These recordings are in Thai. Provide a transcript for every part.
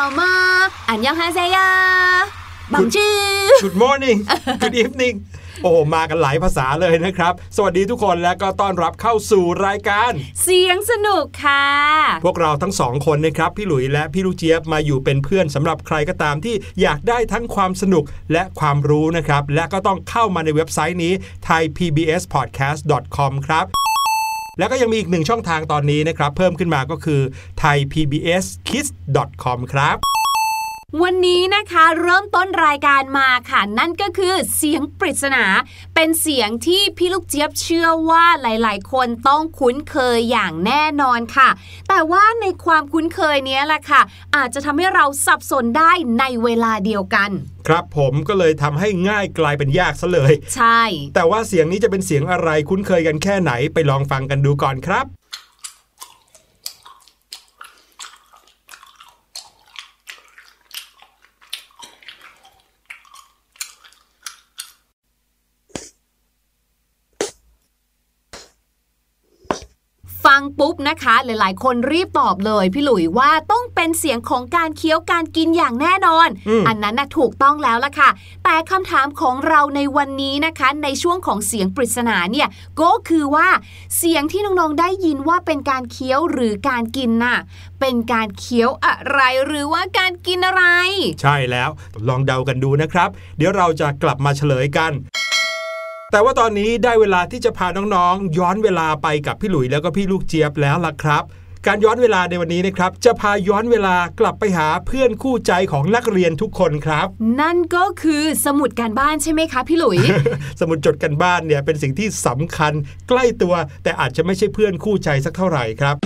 ดีค่ะนี่ฮามาอันยองฮาเซยาบังชื่อ Good morning Good evening โอ้มากันหลายภาษาเลยนะครับ สวัสดีทุกคนและก็ต้อนรับเข้าสู่รายการ เสียงสนุกค่ะ พวกเราทั้งสองคนนะครับ พี่หลุยและพี่ลูกเจี๊ยบมาอยู่เป็นเพื่อนสำหรับใครก็ตามที่อยากได้ทั้งความสนุกและความรู้นะครับ และก็ต้องเข้ามาในเว็บไซต์นี้ thaipbspodcast.com ครับ แล้วก็ยังมีอีกหนึ่งช่องทางตอนนี้นะครับ เพิ่มขึ้นมาก็คือ thaipbskids.com ครับ วันนี้นะคะเริ่มต้นรายการมาค่ะ นั่นก็คือเสียงปริศนา เป็นเสียงที่พี่ลูกเจี๊ยบเชื่อว่าหลาย ๆ คนต้องคุ้นเคยอย่างแน่นอนค่ะ แต่ว่าในความคุ้นเคยเนี้ยแหละค่ะ อาจจะทำให้เราสับสนได้ในเวลาเดียวกันครับผมก็เลยทำให้ง่ายกลายเป็นยากซะเลย ใช่ แต่ว่าเสียงนี้จะเป็นเสียงอะไรคุ้นเคยกันแค่ไหนไปลองฟังกันดูก่อนครับ ฟัง ปุ๊บนะคะ หลายๆ คนรีบตอบเลยพี่หลุยว่าต้องเป็นเสียงของการเคี้ยวการกินอย่างแน่นอนอืมนนั้นน่ะถูกต้องแล้วล่ะค่ะ แต่คำถามของเราในวันนี้นะคะ ในช่วงของเสียงปริศนาเนี่ยก็คือว่าเสียงที่น้องๆได้ยินว่าเป็นการเคี้ยวหรือการกินน่ะเป็นการเคี้ยวอะไรหรือว่าการกินอะไร ใช่แล้วลองเดากันดูนะครับ เดี๋ยวเราจะกลับมาเฉลยกัน แต่ว่าตอนนี้ได้เวลาที่จะพาน้องๆ ย้อนเวลาไปกับพี่หลุยแล้วก็พี่ลูกเจี๊ยบแล้วล่ะครับ การย้อนเวลาในวันนี้นะครับ จะพาย้อนเวลากลับไปหาเพื่อนคู่ใจของนักเรียนทุกคนครับ นั่นก็คือสมุดการบ้านใช่ไหมคะพี่หลุย สมุดจดกันบ้านเนี่ยเป็นสิ่งที่สำคัญใกล้ตัว แต่อาจจะไม่ใช่เพื่อนคู่ใจสักเท่าไหร่ครับ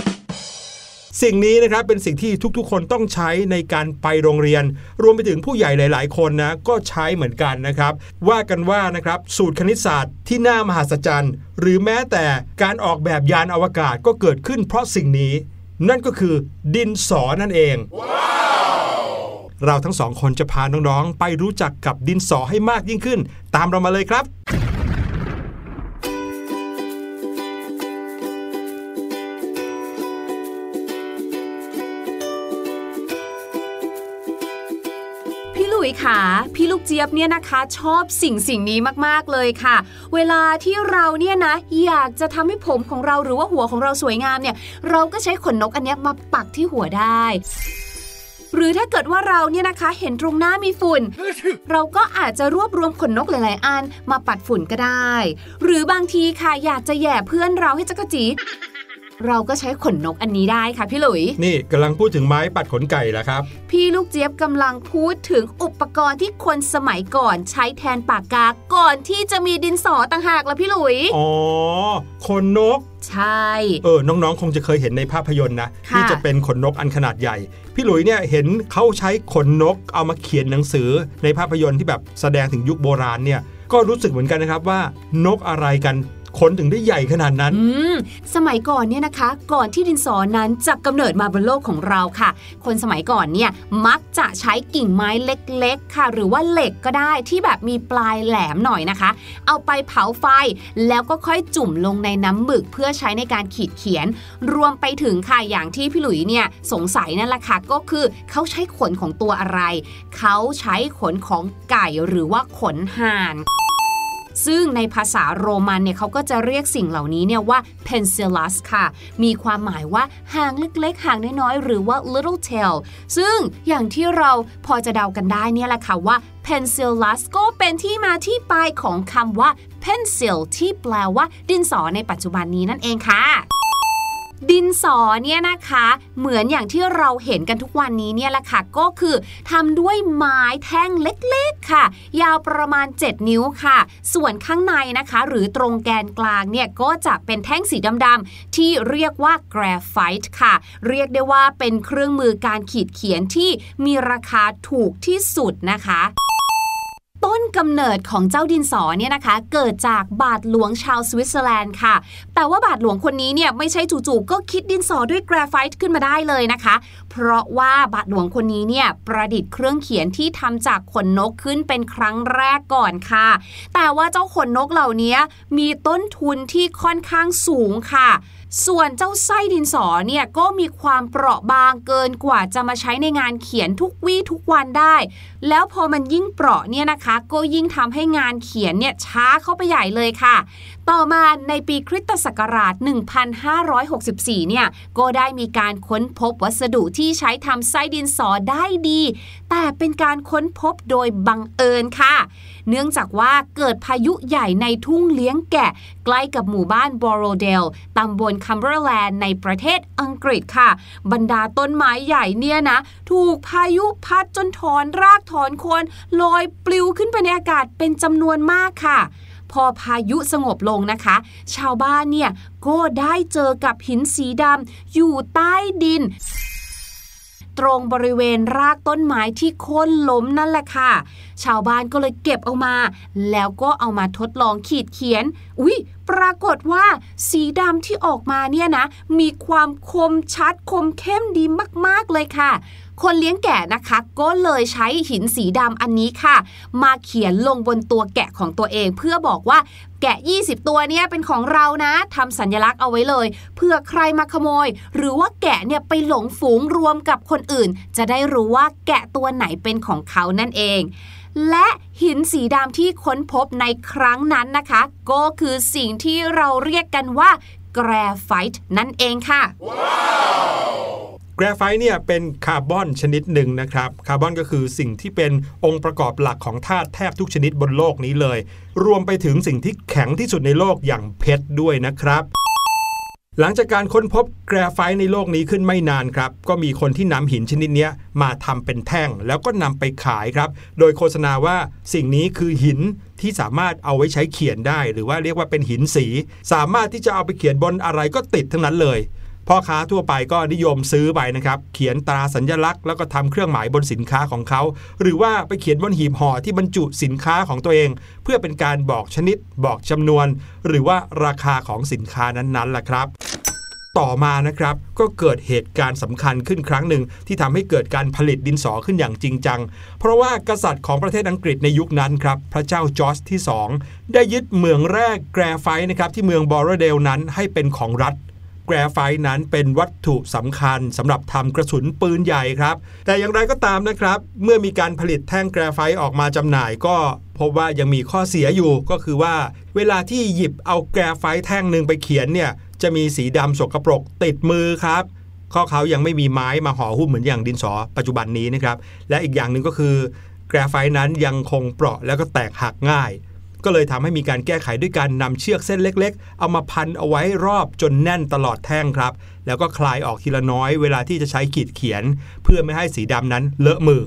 สิ่งนี้นะครับเป็นสิ่งที่ทุกๆ คนต้องใช้ในการไปโรงเรียน รวมไปถึงผู้ใหญ่หลาย ๆ คนนะก็ใช้เหมือนกันนะครับ ว่ากันว่านะครับสูตรคณิตศาสตร์ที่น่ามหัศจรรย์ หรือแม้แต่การออกแบบยานอวกาศก็เกิดขึ้นเพราะสิ่งนี้ นั่นก็คือดินสอนั่นเองเราทั้งสองคนจะพาน้อง ๆ ไปรู้จักกับดินสอให้มากยิ่งขึ้น ตามเรามาเลยครับ พี่ลูกเจี๊ยบเนี่ยนะคะชอบสิ่งสิ่งนี้มากๆเลยค่ะ เวลาที่เราเนี่ยนะอยากจะทำให้ผมของเราหรือว่าหัวของเราสวยงามเนี่ยเราก็ใช้ขนนกอันนี้มาปักที่หัวได้หรือถ้าเกิดว่าเราเนี่ยนะคะเห็นตรงหน้ามีฝุ่น เราก็อาจจะรวบรวมขนนกหลาย ๆ อันมาปัดฝุ่นก็ได้ หรือบางทีค่ะอยากจะแย่เพื่อนเราให้จักจี เราก็ใช้ขนนกอันนี้ได้ค่ะพี่หลุย นี่กำลังพูดถึงไม้ปัดขนไก่แล้วครับ พี่ลูกเจี๊ยบกำลังพูดถึงอุปกรณ์ที่คนสมัยก่อนใช้แทนปากกาก่อนที่จะมีดินสอต่างหากละพี่หลุย อ๋อขนนก ใช่ เออ น้องๆ คงจะเคยเห็นในภาพยนตร์นะค่ะที่จะเป็นขนนกอันขนาดใหญ่ พี่หลุยเนี่ยเห็นเขาใช้ขนนกเอามาเขียนหนังสือในภาพยนตร์ที่แบบแสดงถึงยุคโบราณเนี่ยก็รู้สึกเหมือนกันนะครับว่านกอะไรกัน ขนถึงได้ใหญ่ขนาดนั้น สมัยก่อนเนี่ยนะคะ ก่อนที่ดินสอนั้นจะกำเนิดมาบนโลกของเราค่ะ คนสมัยก่อนเนี่ยมักจะใช้กิ่งไม้เล็กๆ ค่ะ หรือว่าเหล็กก็ได้ที่แบบมีปลายแหลมหน่อยนะคะ เอาไปเผาไฟแล้วก็ค่อยจุ่มลงในน้ำหมึกเพื่อใช้ในการขีดเขียน รวมไปถึงค่ะอย่างที่พี่หลุยเนี่ยสงสัยนั่นแหละค่ะก็คือเขาใช้ขนของตัวอะไร เขาใช้ขนของไก่หรือว่าขนห่าน ซึ่งในภาษาโรมันเนี่ยเขาก็จะเรียกสิ่งเหล่านี้เนี่ยว่า pencilus ค่ะ มีความหมายว่าหางเล็กๆ หางน้อยๆ หรือว่า little tail ซึ่งอย่างที่เราพอจะเดากันได้เนี่ยแหละค่ะว่า pencilus ก็เป็นที่มาที่ไปของคำว่า pencil ที่แปลว่าดินสอในปัจจุบันนี้นั่นเองค่ะ ดินสอเนี่ยนะคะ เหมือนอย่างที่เราเห็นกันทุกวันนี้เนี่ยแหละค่ะ ก็คือทำด้วยไม้แท่งเล็กๆค่ะ ยาวประมาณ 7 นิ้วค่ะ ส่วนข้างในนะคะ หรือตรงแกนกลางเนี่ยก็จะเป็นแท่งสีดำๆที่เรียกว่า graphite ค่ะ เรียกได้ว่าเป็นเครื่องมือการขีดเขียนที่มีราคาถูกที่สุดนะคะ ต้นกำเนิดของเจ้าดินสอเนี่ยนะคะ เกิดจากบาทหลวงชาวสวิตเซอร์แลนด์ค่ะ แต่ว่าบาทหลวงคนนี้เนี่ยไม่ใช่จู่ๆก็คิดดินสอด้วยแกรไฟต์ขึ้นมาได้เลยนะคะ เพราะว่าบาทหลวงคนนี้เนี่ยประดิษฐ์เครื่องเขียนที่ทำจากขนนกขึ้นเป็นครั้งแรกก่อนค่ะ แต่ว่าเจ้าขนนกเหล่านี้มีต้นทุนที่ค่อนข้างสูงค่ะ ส่วนเจ้าไส้ดินสอเนี่ยก็มีความเปราะบางเกินกว่าจะมาใช้ในงานเขียนทุกวี่ทุกวันได้ แล้วพอมันยิ่งเปราะเนี่ยนะคะ ก็ยิ่งทำให้งานเขียนเนี่ยช้าเข้าไปใหญ่เลยค่ะ ต่อมาในปีคริสตศักราช 1564 เนี่ย ก็ได้มีการค้นพบวัสดุที่ใช้ทำไส้ดินสอได้ดี แต่เป็นการค้นพบโดยบังเอิญค่ะ เนื่องจากว่าเกิดพายุใหญ่ในทุ่งเลี้ยงแกะ ใกล้กับหมู่บ้านบอโรเดลตำบลคัมเบอร์แลนด์ในประเทศอังกฤษค่ะ บรรดาต้นไม้ใหญ่เนี่ยนะ ถูกพายุพัดจนถอนรากถอนโคนลอยปลิวขึ้นไปในอากาศเป็นจำนวนมากค่ะ พอพายุสงบลงนะคะ ชาวบ้านเนี่ยก็ได้เจอกับหินสีดำอยู่ใต้ดิน ตรงบริเวณรากต้นไม้ที่โค่นล้มนั่นแหละค่ะ ชาวบ้านก็เลยเก็บเอามา แล้วก็เอามาทดลองขีดเขียน อุ๊ยปรากฏว่าสีดำที่ออกมาเนี่ยนะ มีความคมชัดคมเข้มดีมาก ๆ เลยค่ะ คนเลี้ยงแกะนะคะ ก็เลยใช้หินสีดำอันนี้ค่ะ มาเขียนลงบนตัวแกะของตัวเอง เพื่อบอกว่าแกะ 20 ตัวเนี่ยเป็นของเรานะทำสัญลักษณ์เอาไว้เลย เพื่อใครมาขโมย หรือว่าแกะเนี่ยไปหลงฝูงรวมกับคนอื่น จะได้รู้ว่าแกะตัวไหนเป็นของเขานั่นเองและหินสีดำที่ค้นพบในครั้งนั้นนะคะ ก็คือสิ่งที่เราเรียกกันว่าแกรไฟต์นั่นเองค่ะแกรไฟต์เนี่ยเป็นคาร์บอนชนิดหนึ่งนะครับ คาร์บอนก็คือสิ่งที่เป็นองค์ประกอบหลักของธาตุแทบทุกชนิดบนโลกนี้เลย รวมไปถึงสิ่งที่แข็งที่สุดในโลกอย่างเพชรด้วยนะครับ หลังจากการค้นพบแกรไฟต์ในโลกนี้ขึ้นไม่นานครับ ก็มีคนที่นำหินชนิดนี้มาทำเป็นแท่งแล้วก็นำไปขายครับ โดยโฆษณาว่าสิ่งนี้คือหินที่สามารถเอาไว้ใช้เขียนได้ หรือว่าเรียกว่าเป็นหินสี สามารถที่จะเอาไปเขียนบนอะไรก็ติดทั้งนั้นเลย พ่อค้าทั่วไปก็นิยมซื้อไปนะครับ เขียนตราสัญลักษณ์แล้วก็ทำเครื่องหมายบนสินค้าของเขา หรือว่าไปเขียนบนหีบห่อที่บรรจุสินค้าของตัวเอง เพื่อเป็นการบอกชนิด บอกจำนวน หรือว่าราคาของสินค้านั้นๆล่ะครับต่อมานะครับก็เกิดเหตุการณ์สำคัญขึ้นครั้งหนึ่ง ที่ทำให้เกิดการผลิตดินสอขึ้นอย่างจริงจัง เพราะว่ากษัตริย์ของประเทศอังกฤษในยุคนั้นครับ พระเจ้าจอร์จที่ 2 ได้ยึดเมืองแรกแกรไฟต์นะครับที่เมืองบอร์เดลนั้นให้เป็นของรัฐ แกรไฟต์นั้นเป็นวัตถุสำคัญสำหรับทำกระสุนปืนใหญ่ครับ แต่อย่างไรก็ตามนะครับ เมื่อมีการผลิตแท่งแกรไฟต์ออกมาจำหน่ายก็พบว่ายังมีข้อเสียอยู่ก็คือว่า เวลาที่หยิบเอาแกรไฟต์แท่งหนึ่งไปเขียนเนี่ยจะมีสีดำสกปรกติดมือครับข้อเขายังไม่มีไม้มาห่อหุ้มเหมือนอย่างดินสอปัจจุบันนี้นะครับและอีกอย่างหนึ่งก็คือ แกรไฟต์นั้นยังคงเปราะแล้วก็แตกหักง่าย ก็เลยทำให้มีการแก้ไขด้วยการนำเชือกเส้นเล็ก ๆ เอามาพันเอาไว้รอบจนแน่นตลอดแท่งครับ แล้วก็คลายออกทีละน้อยเวลาที่จะใช้ขีดเขียน เพื่อไม่ให้สีดำนั้นเลอะมือ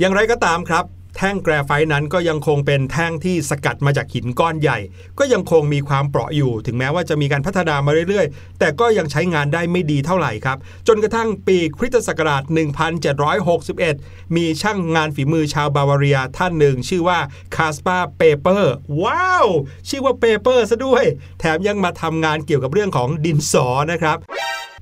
อย่างไรก็ตามครับ แท่งแกรไฟต์นั้นก็ยังคงเป็นแท่งที่สกัดมาจากหินก้อนใหญ่ ก็ยังคงมีความเปราะอยู่ ถึงแม้ว่าจะมีการพัฒนามาเรื่อยๆ แต่ก็ยังใช้งานได้ไม่ดีเท่าไหร่ครับ จนกระทั่งปีคริสตศักราช 1761 มีช่างงานฝีมือชาวบาวาเรียท่านหนึ่ง ชื่อว่าคาสปาเปเปอร์ว้าว ชื่อว่าเปเปอร์ซะด้วย แถมยังมาทำงานเกี่ยวกับเรื่องของดินสอนะครับ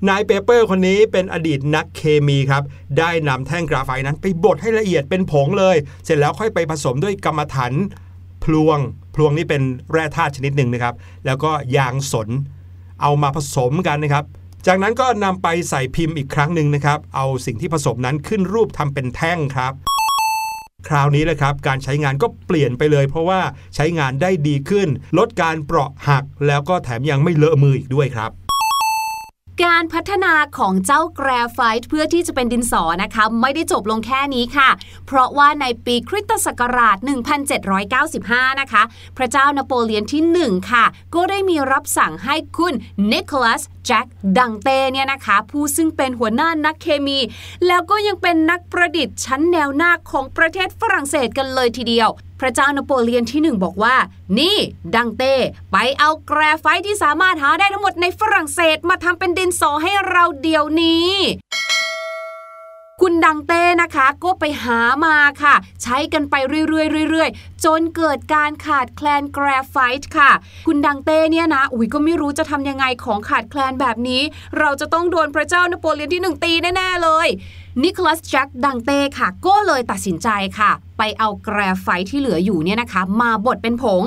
นายเปเปอร์คนนี้เป็นอดีตนักเคมีครับได้นำแท่งแกรไฟต์นั้นไปบดให้ละเอียดเป็นผงเลย เสร็จแล้วค่อยไปผสมด้วยกำมะถันพลวง พลวงนี่เป็นแร่ธาตุชนิดหนึ่งนะครับ แล้วก็ยางสน เอามาผสมกันนะครับ จากนั้นก็นำไปใส่พิมพ์อีกครั้งหนึ่งนะครับ เอาสิ่งที่ผสมนั้นขึ้นรูปทำเป็นแท่งครับคราวนี้แหละครับการใช้งานก็เปลี่ยนไปเลย เพราะว่าใช้งานได้ดีขึ้น ลดการเปราะหัก แล้วก็แถมยังไม่เลอะมืออีกด้วยครับ การพัฒนาของเจ้าแกรไฟต์เพื่อที่จะเป็นดินสอนะคะ ไม่ได้จบลงแค่นี้ค่ะ เพราะว่าในปีคริสตศักราช 1795 นะคะ พระเจ้านโปเลียนที่ 1 ค่ะ ก็ได้มีรับสั่งให้คุณนิโคลัสแจ็คดังเตเนี่ยนะคะ ผู้ซึ่งเป็นหัวหน้านักเคมี แล้วก็ยังเป็นนักประดิษฐ์ชั้นแนวหน้าของประเทศฝรั่งเศสกันเลยทีเดียว พระเจ้านโปเลียนที่ 1 บอกว่า นี่ดังเต้ไปเอาแกรไฟต์ที่สามารถหาได้ทั้งหมดในฝรั่งเศสมาทำเป็นดินสอให้เราเดี๋ยวนี้คุณดังเต้นะคะก็ไปหามาค่ะ ใช้กันไปเรื่อยๆเรื่อยๆ จนเกิดการขาดแคลนแกรไฟต์ค่ะ คุณดังเต้เนี่ยนะอุ้ยก็ไม่รู้จะทำยังไงของขาดแคลนแบบนี้ เราจะต้องโดนพระเจ้านโปเลียนที่หนึ่งตีแน่ๆเลย นิโคลัสแจ็คดังเต้ค่ะ ก็เลยตัดสินใจค่ะ ไปเอาแกรไฟที่เหลืออยู่เนี่ยนะคะ มาบดเป็นผง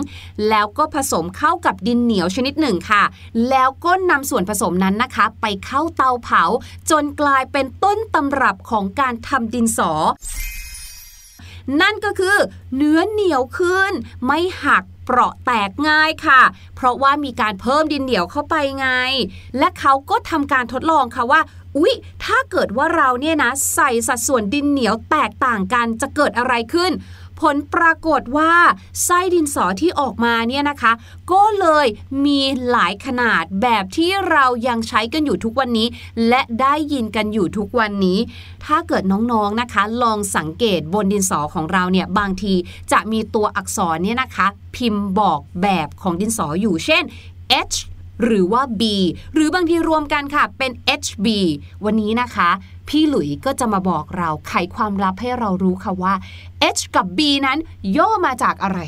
แล้วก็ผสมเข้ากับดินเหนียวชนิดหนึ่งค่ะ แล้วก็นำส่วนผสมนั้นนะคะ ไปเข้าเตาเผา จนกลายเป็นต้นตำรับของการทำดินสอนั่นก็คือเนื้อเหนียวขึ้น ไม่หักเปราะแตกง่ายค่ะ เพราะว่ามีการเพิ่มดินเหนียวเข้าไปไง และเขาก็ทำการทดลองค่ะว่า อุ๊ย ถ้าเกิดว่าเราเนี่ยนะ ใส่สัดส่วนดินเหนียวแตกต่างกันจะเกิดอะไรขึ้น ผลปรากฏว่าไส้ดินสอที่ออกมาเนี่ยนะคะ ก็เลยมีหลายขนาดแบบที่เรายังใช้กันอยู่ทุกวันนี้ และได้ยินกันอยู่ทุกวันนี้ ถ้าเกิดน้องๆนะคะ ลองสังเกตบนดินสอของเราเนี่ยบางทีจะมีตัวอักษรเนี่ยนะคะ พิมพ์บอกแบบของดินสออยู่เช่น H หรือว่า B หรือบางทีรวมกันค่ะเป็น HB วันนี้นะคะ พี่หลุยก็จะมาบอกเราไขความลับให้เรารู้ค่ะว่า H กับ B นั้นย่อมาจากอะไร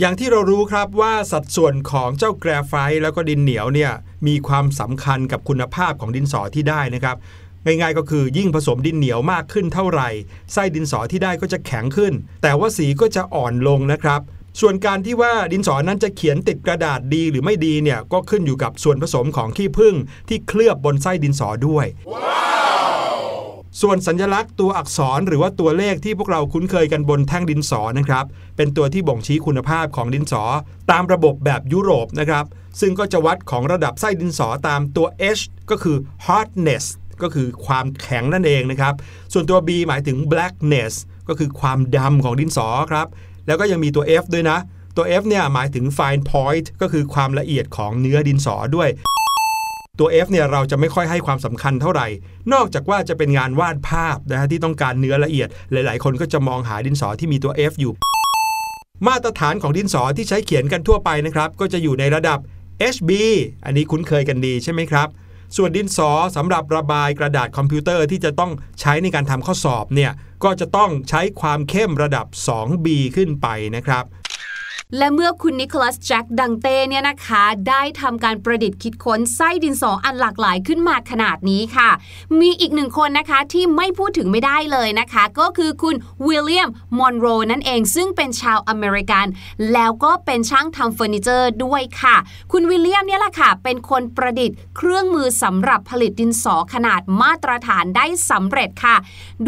อย่างที่เรารู้ครับว่าสัดส่วนของเจ้าแกรไฟต์แล้วก็ดินเหนียวเนี่ยมีความสำคัญกับคุณภาพของดินสอที่ได้นะครับ ง่ายๆก็คือยิ่งผสมดินเหนียวมากขึ้นเท่าไหร่ ไส้ดินสอที่ได้ก็จะแข็งขึ้น แต่ว่าสีก็จะอ่อนลงนะครับ ส่วนการที่ว่าดินสอนั้นจะเขียนติดกระดาษดีหรือไม่ดีเนี่ยก็ขึ้นอยู่กับส่วนผสมของขี้ผึ้งที่เคลือบบนไส้ดินสอด้วย ส่วนสัญลักษณ์ตัวอักษรหรือว่าตัวเลขที่พวกเราคุ้นเคยกันบนแท่งดินสอนะครับ เป็นตัวที่บ่งชี้คุณภาพของดินสอ ตามระบบแบบยุโรปนะครับ ซึ่งก็จะวัดของระดับไส้ดินสอตามตัว H ก็คือ hardness ก็คือความแข็งนั่นเองนะครับ ส่วนตัว B หมายถึง blackness ก็คือความดำของดินสอครับ แล้วก็ยังมีตัว F ด้วยนะ ตัว F เนี่ยหมายถึง fine point ก็คือความละเอียดของเนื้อดินสอด้วย ตัว F เนี่ยเราจะไม่ค่อยให้ความสำคัญเท่าไหร่ นอกจากว่าจะเป็นงานวาดภาพนะฮะที่ต้องการเนื้อละเอียด หลาย ๆ คนก็จะมองหาดินสอที่มีตัว F อยู่ มาตรฐานของดินสอที่ใช้เขียนกันทั่วไปนะครับ ก็จะอยู่ในระดับ HB อันนี้คุ้นเคยกันดีใช่ไหมครับ ส่วนดินสอสำหรับระบายกระดาษคอมพิวเตอร์ที่จะต้องใช้ในการทำข้อสอบเนี่ยก็จะต้องใช้ความเข้มระดับ 2B ขึ้นไปนะครับ และเมื่อคุณนิโคลัสฌาคส์กงเต้เนี่ยนะคะ ได้ทำการประดิษฐ์คิดค้นไส้ดินสออันหลากหลายขึ้นมาขนาดนี้ค่ะ มีอีกหนึ่งคนนะคะที่ไม่พูดถึงไม่ได้เลยนะคะ ก็คือคุณวิลเลียมมอนโรนั่นเองซึ่งเป็นชาวอเมริกัน แล้วก็เป็นช่างทำเฟอร์นิเจอร์ด้วยค่ะ คุณวิลเลียมเนี่ยแหละค่ะ เป็นคนประดิษฐ์เครื่องมือสำหรับผลิตดินสอขนาดมาตรฐานได้สำเร็จค่ะ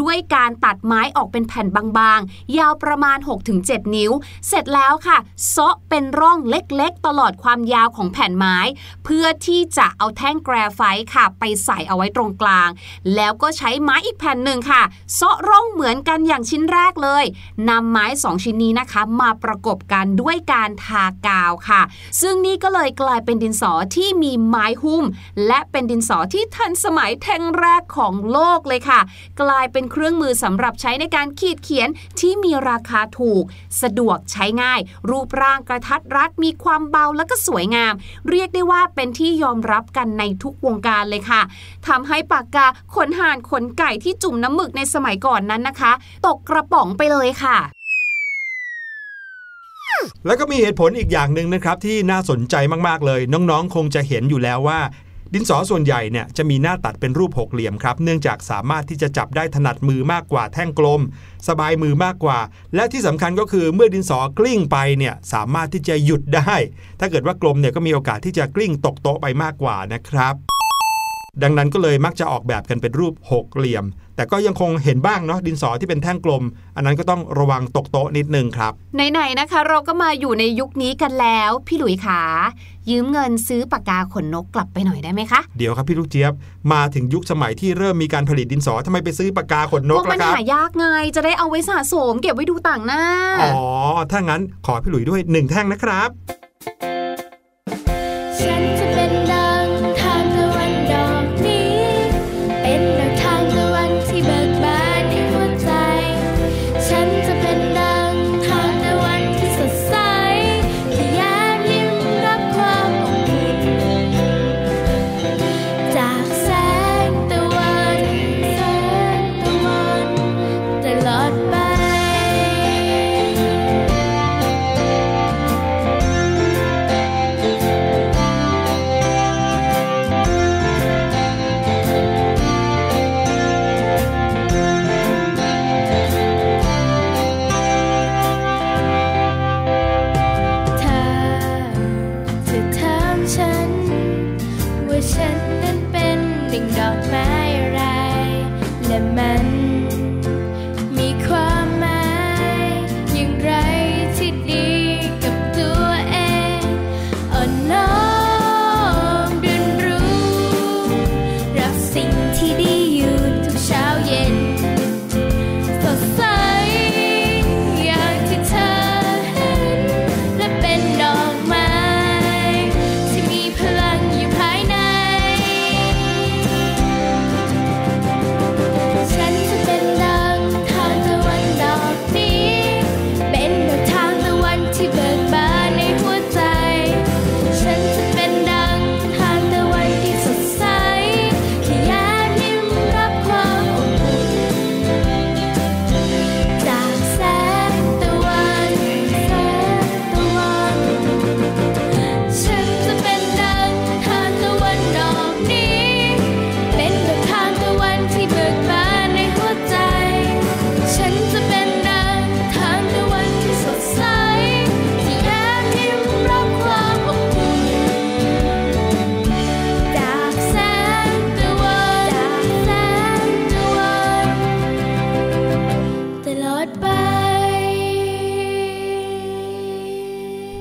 ด้วยการตัดไม้ออกเป็นแผ่นบางๆ ยาวประมาณ 6-7 นิ้ว เสร็จแล้วค่ะเซาะเป็นร่องเล็กๆ ตลอดความยาวของแผ่นไม้ เพื่อที่จะเอาแท่งแกรไฟต์ค่ะ ไปใส่เอาไว้ตรงกลาง แล้วก็ใช้ไม้อีกแผ่นหนึ่งค่ะเซาะร่องเหมือนกันอย่างชิ้นแรกเลยนำไม้สองชิ้นนี้นะคะ มาประกบกันด้วยการทากาวค่ะ ซึ่งนี่ก็เลยกลายเป็นดินสอที่มีไม้หุ้ม และเป็นดินสอที่ทันสมัยแท่งแรกของโลกเลยค่ะ กลายเป็นเครื่องมือสำหรับใช้ในการขีดเขียนที่มีราคาถูก สะดวกใช้ง่ายรูปร่างกระทัดรัดมีความเบาและก็สวยงาม เรียกได้ว่าเป็นที่ยอมรับกันในทุกวงการเลยค่ะทำให้ปากกาขนห่านขนไก่ที่จุ่มน้ำหมึกในสมัยก่อนนั้นนะคะ ตกกระป๋องไปเลยค่ะแล้วก็มีเหตุผลอีกอย่างหนึ่งนะครับที่น่าสนใจมากๆเลย น้องๆ คงจะเห็นอยู่แล้วว่า ดินสอส่วนใหญ่เนี่ยจะมีหน้าตัดเป็นรูปหกเหลี่ยมครับ เนื่องจากสามารถที่จะจับได้ถนัดมือมากกว่าแท่งกลม สบายมือมากกว่า และที่สำคัญก็คือเมื่อดินสอกลิ้งไปเนี่ยสามารถที่จะหยุดได้ ถ้าเกิดว่ากลมเนี่ยก็มีโอกาสที่จะกลิ้งตกโต๊ะไปมากกว่านะครับ ดังนั้นก็เลยมักจะออกแบบกันเป็นรูปหกเหลี่ยม แต่ก็ยังคงเห็นบ้างเนาะดินสอที่เป็นแท่งกลม อันนั้นก็ต้องระวังตกโต๊ะนิดนึงครับไหนๆนะคะ เราก็มาอยู่ในยุคนี้กันแล้ว พี่หลุยขายืมเงินซื้อปากกาขนนกกลับไปหน่อยได้ไหมคะ เดี๋ยวครับพี่ลูกเจี๊ยบ มาถึงยุคสมัยที่เริ่มมีการผลิตดินสอทำไมไปซื้อปากกาขนนพกวกมัล่ะนครับหายากไงจะได้เอาไว้สะสม เก็บไว้ดูต่างหน้าอ๋อถ้างั้นขอพี่หลุยด้วยหนึ่งแท่งนะครับ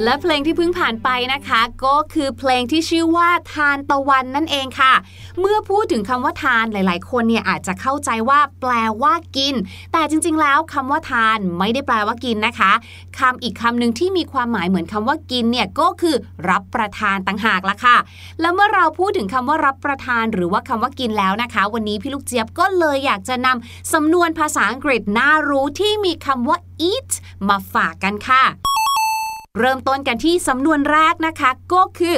และเพลงที่เพิ่งผ่านไปนะคะ ก็คือเพลงที่ชื่อว่าทานตะวันนั่นเองค่ะ เมื่อพูดถึงคำว่าทานหลาย ๆ คนเนี่ยอาจจะเข้าใจว่าแปลว่ากิน แต่จริง ๆ แล้วคำว่าทานไม่ได้แปลว่ากินนะคะคำอีกคำหนึ่งที่มีความหมายเหมือนคำว่ากินเนี่ยก็คือรับประทานต่างหากละค่ะ แล้วเมื่อเราพูดถึงคำว่ารับประทานหรือว่าคำว่ากินแล้วนะคะ วันนี้พี่ลูกเจี๊ยบก็เลยอยากจะนำสำนวนภาษาอังกฤษน่ารู้ที่มีคำว่า eat มาฝากกันค่ะ เริ่มต้นกันที่สำนวนแรกนะคะ ก็คือ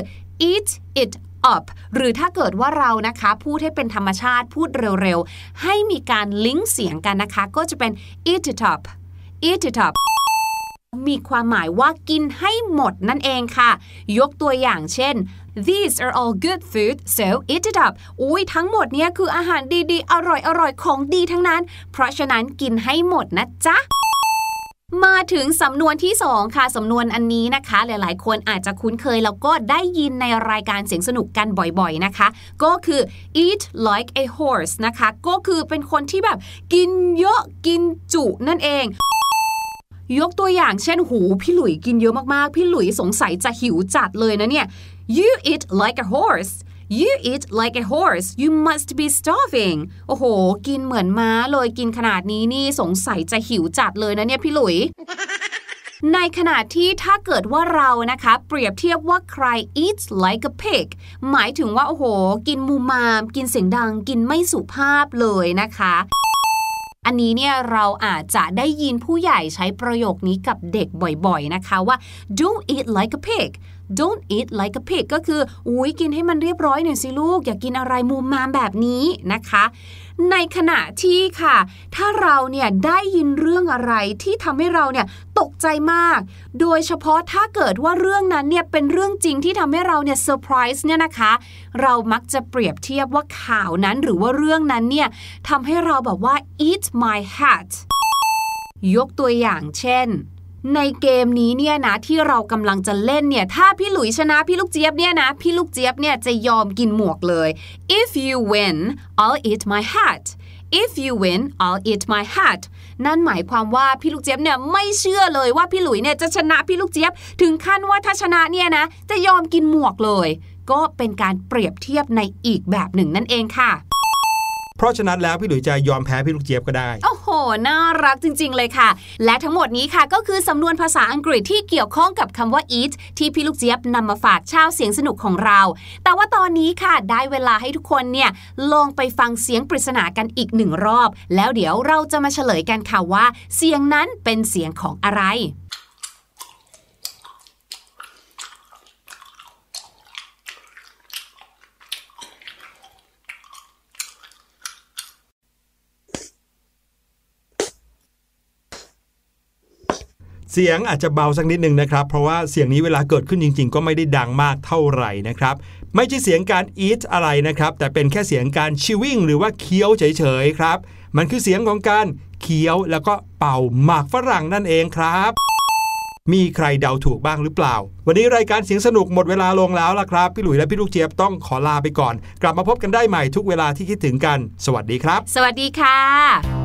eat it up หรือถ้าเกิดว่าเรานะคะ พูดให้เป็นธรรมชาติพูดเร็วๆ ให้มีการลิงก์เสียงกันนะคะ ก็จะเป็น eat it up eat it up มีความหมายว่ากินให้หมดนั่นเองค่ะ ยกตัวอย่างเช่น these are all good food so eat it up อุ้ยทั้งหมดเนี้ยคืออาหารดีๆ อร่อยๆ ของดีทั้งนั้น เพราะฉะนั้นกินให้หมดนะจ๊ะ มาถึงสำนวนที่ 2 ค่ะ สำนวนอันนี้นะคะ หลายๆ คนอาจจะคุ้นเคยแล้วก็ได้ยินในรายการเสียงสนุกกันบ่อยๆนะคะ ก็คือ eat like a horse นะคะ ก็คือเป็นคนที่แบบกินเยอะกินจุนั่นเอง ยกตัวอย่างเช่นหูพี่หลุยกินเยอะมากๆ พี่หลุยสงสัยจะหิวจัดเลยนะเนี่ย you eat like a horse you eat like a horse you must be starving โอ้โห กินเหมือนม้าเลยกินขนาดนี้นี่สงสัยจะหิวจัดเลยนะเนี่ยพี่หลุยในขณะที่ถ้าเกิดว่าเรานะคะ เปรียบเทียบว่าใคร eats like a pig หมายถึงว่า โอ้โห กินมูมาม กินเสียงดัง กินไม่สุภาพเลยนะคะ อันนี้เนี่ยเราอาจจะได้ยินผู้ใหญ่ใช้ประโยคนี้กับเด็กบ่อยๆนะคะว่า don't eat like a pig don't eat like a pig ก็คืออุ้ยกินให้มันเรียบร้อยหน่อยสิลูก อย่ากกินอะไรมูมามแบบนี้นะคะ ในขณะที่ค่ะ ถ้าเราเนี่ยได้ยินเรื่องอะไรที่ทำให้เราเนี่ยตกใจมาก โดยเฉพาะถ้าเกิดว่าเรื่องนั้นเนี่ยเป็นเรื่องจริงที่ทำให้เราเนี่ยเซอร์ไพรส์เนี่ยนะคะ เรามักจะเปรียบเทียบว่าข่าวนั้นหรือว่าเรื่องนั้นเนี่ยทำให้เราแบบว่า eat my hat ยกตัวอย่างเช่น ในเกมนี้เนี่ยนะที่เรากำลังจะเล่นเนี่ยถ้าพี่หลุยชนะพี่ลูกเจี๊ยบเนี่ยนะพี่ลูกเจี๊ยบเนี่ยจะยอมกินหมวกเลย if you win I'll eat my hat if you win I'll eat my hat นั่นหมายความว่าพี่ลูกเจี๊ยบเนี่ยไม่เชื่อเลยว่าพี่หลุยเนี่ยจะชนะพี่ลูกเจี๊ยบ ถึงขั้นว่าถ้าชนะเนี่ยนะจะยอมกินหมวกเลย ก็เป็นการเปรียบเทียบในอีกแบบหนึ่งนั่นเองค่ะ เพราะฉะนั้นแล้วพี่หลุยจะยอมแพ้พี่ลูกเจี๊ยบก็ได้โอ้โห น่ารักจริง ๆ เลยค่ะ และทั้งหมดนี้ค่ะก็คือสำนวนภาษาอังกฤษที่เกี่ยวข้องกับคำว่า eat ที่พี่ลูกเจี๊ยบนำมาฝากชาวเสียงสนุกของเรา แต่ว่าตอนนี้ค่ะได้เวลาให้ทุกคนเนี่ยลองไปฟังเสียงปริศนากันอีกหนึ่งรอบ แล้วเดี๋ยวเราจะมาเฉลยกันค่ะว่า เสียงนั้นเป็นเสียงของอะไร เสียงอาจจะเบาสักนิดนึงนะครับ เพราะว่าเสียงนี้เวลาเกิดขึ้นจริง ๆ ก็ไม่ได้ดังมากเท่าไหร่นะครับ ไม่ใช่เสียงการ eat อะไรนะครับ แต่เป็นแค่เสียงการ chewing หรือว่าเคี้ยวเฉยๆครับ มันคือเสียงของการเคี้ยวแล้วก็เป่าหมากฝรั่งนั่นเองครับมีใครเดาถูกบ้างหรือเปล่า วันนี้รายการเสียงสนุกหมดเวลาลงแล้วล่ะครับ พี่หลุยและพี่ลูกเจี๊ยบต้องขอลาไปก่อน กลับมาพบกันได้ใหม่ทุกเวลาที่คิดถึงกัน สวัสดีครับ สวัสดีค่ะ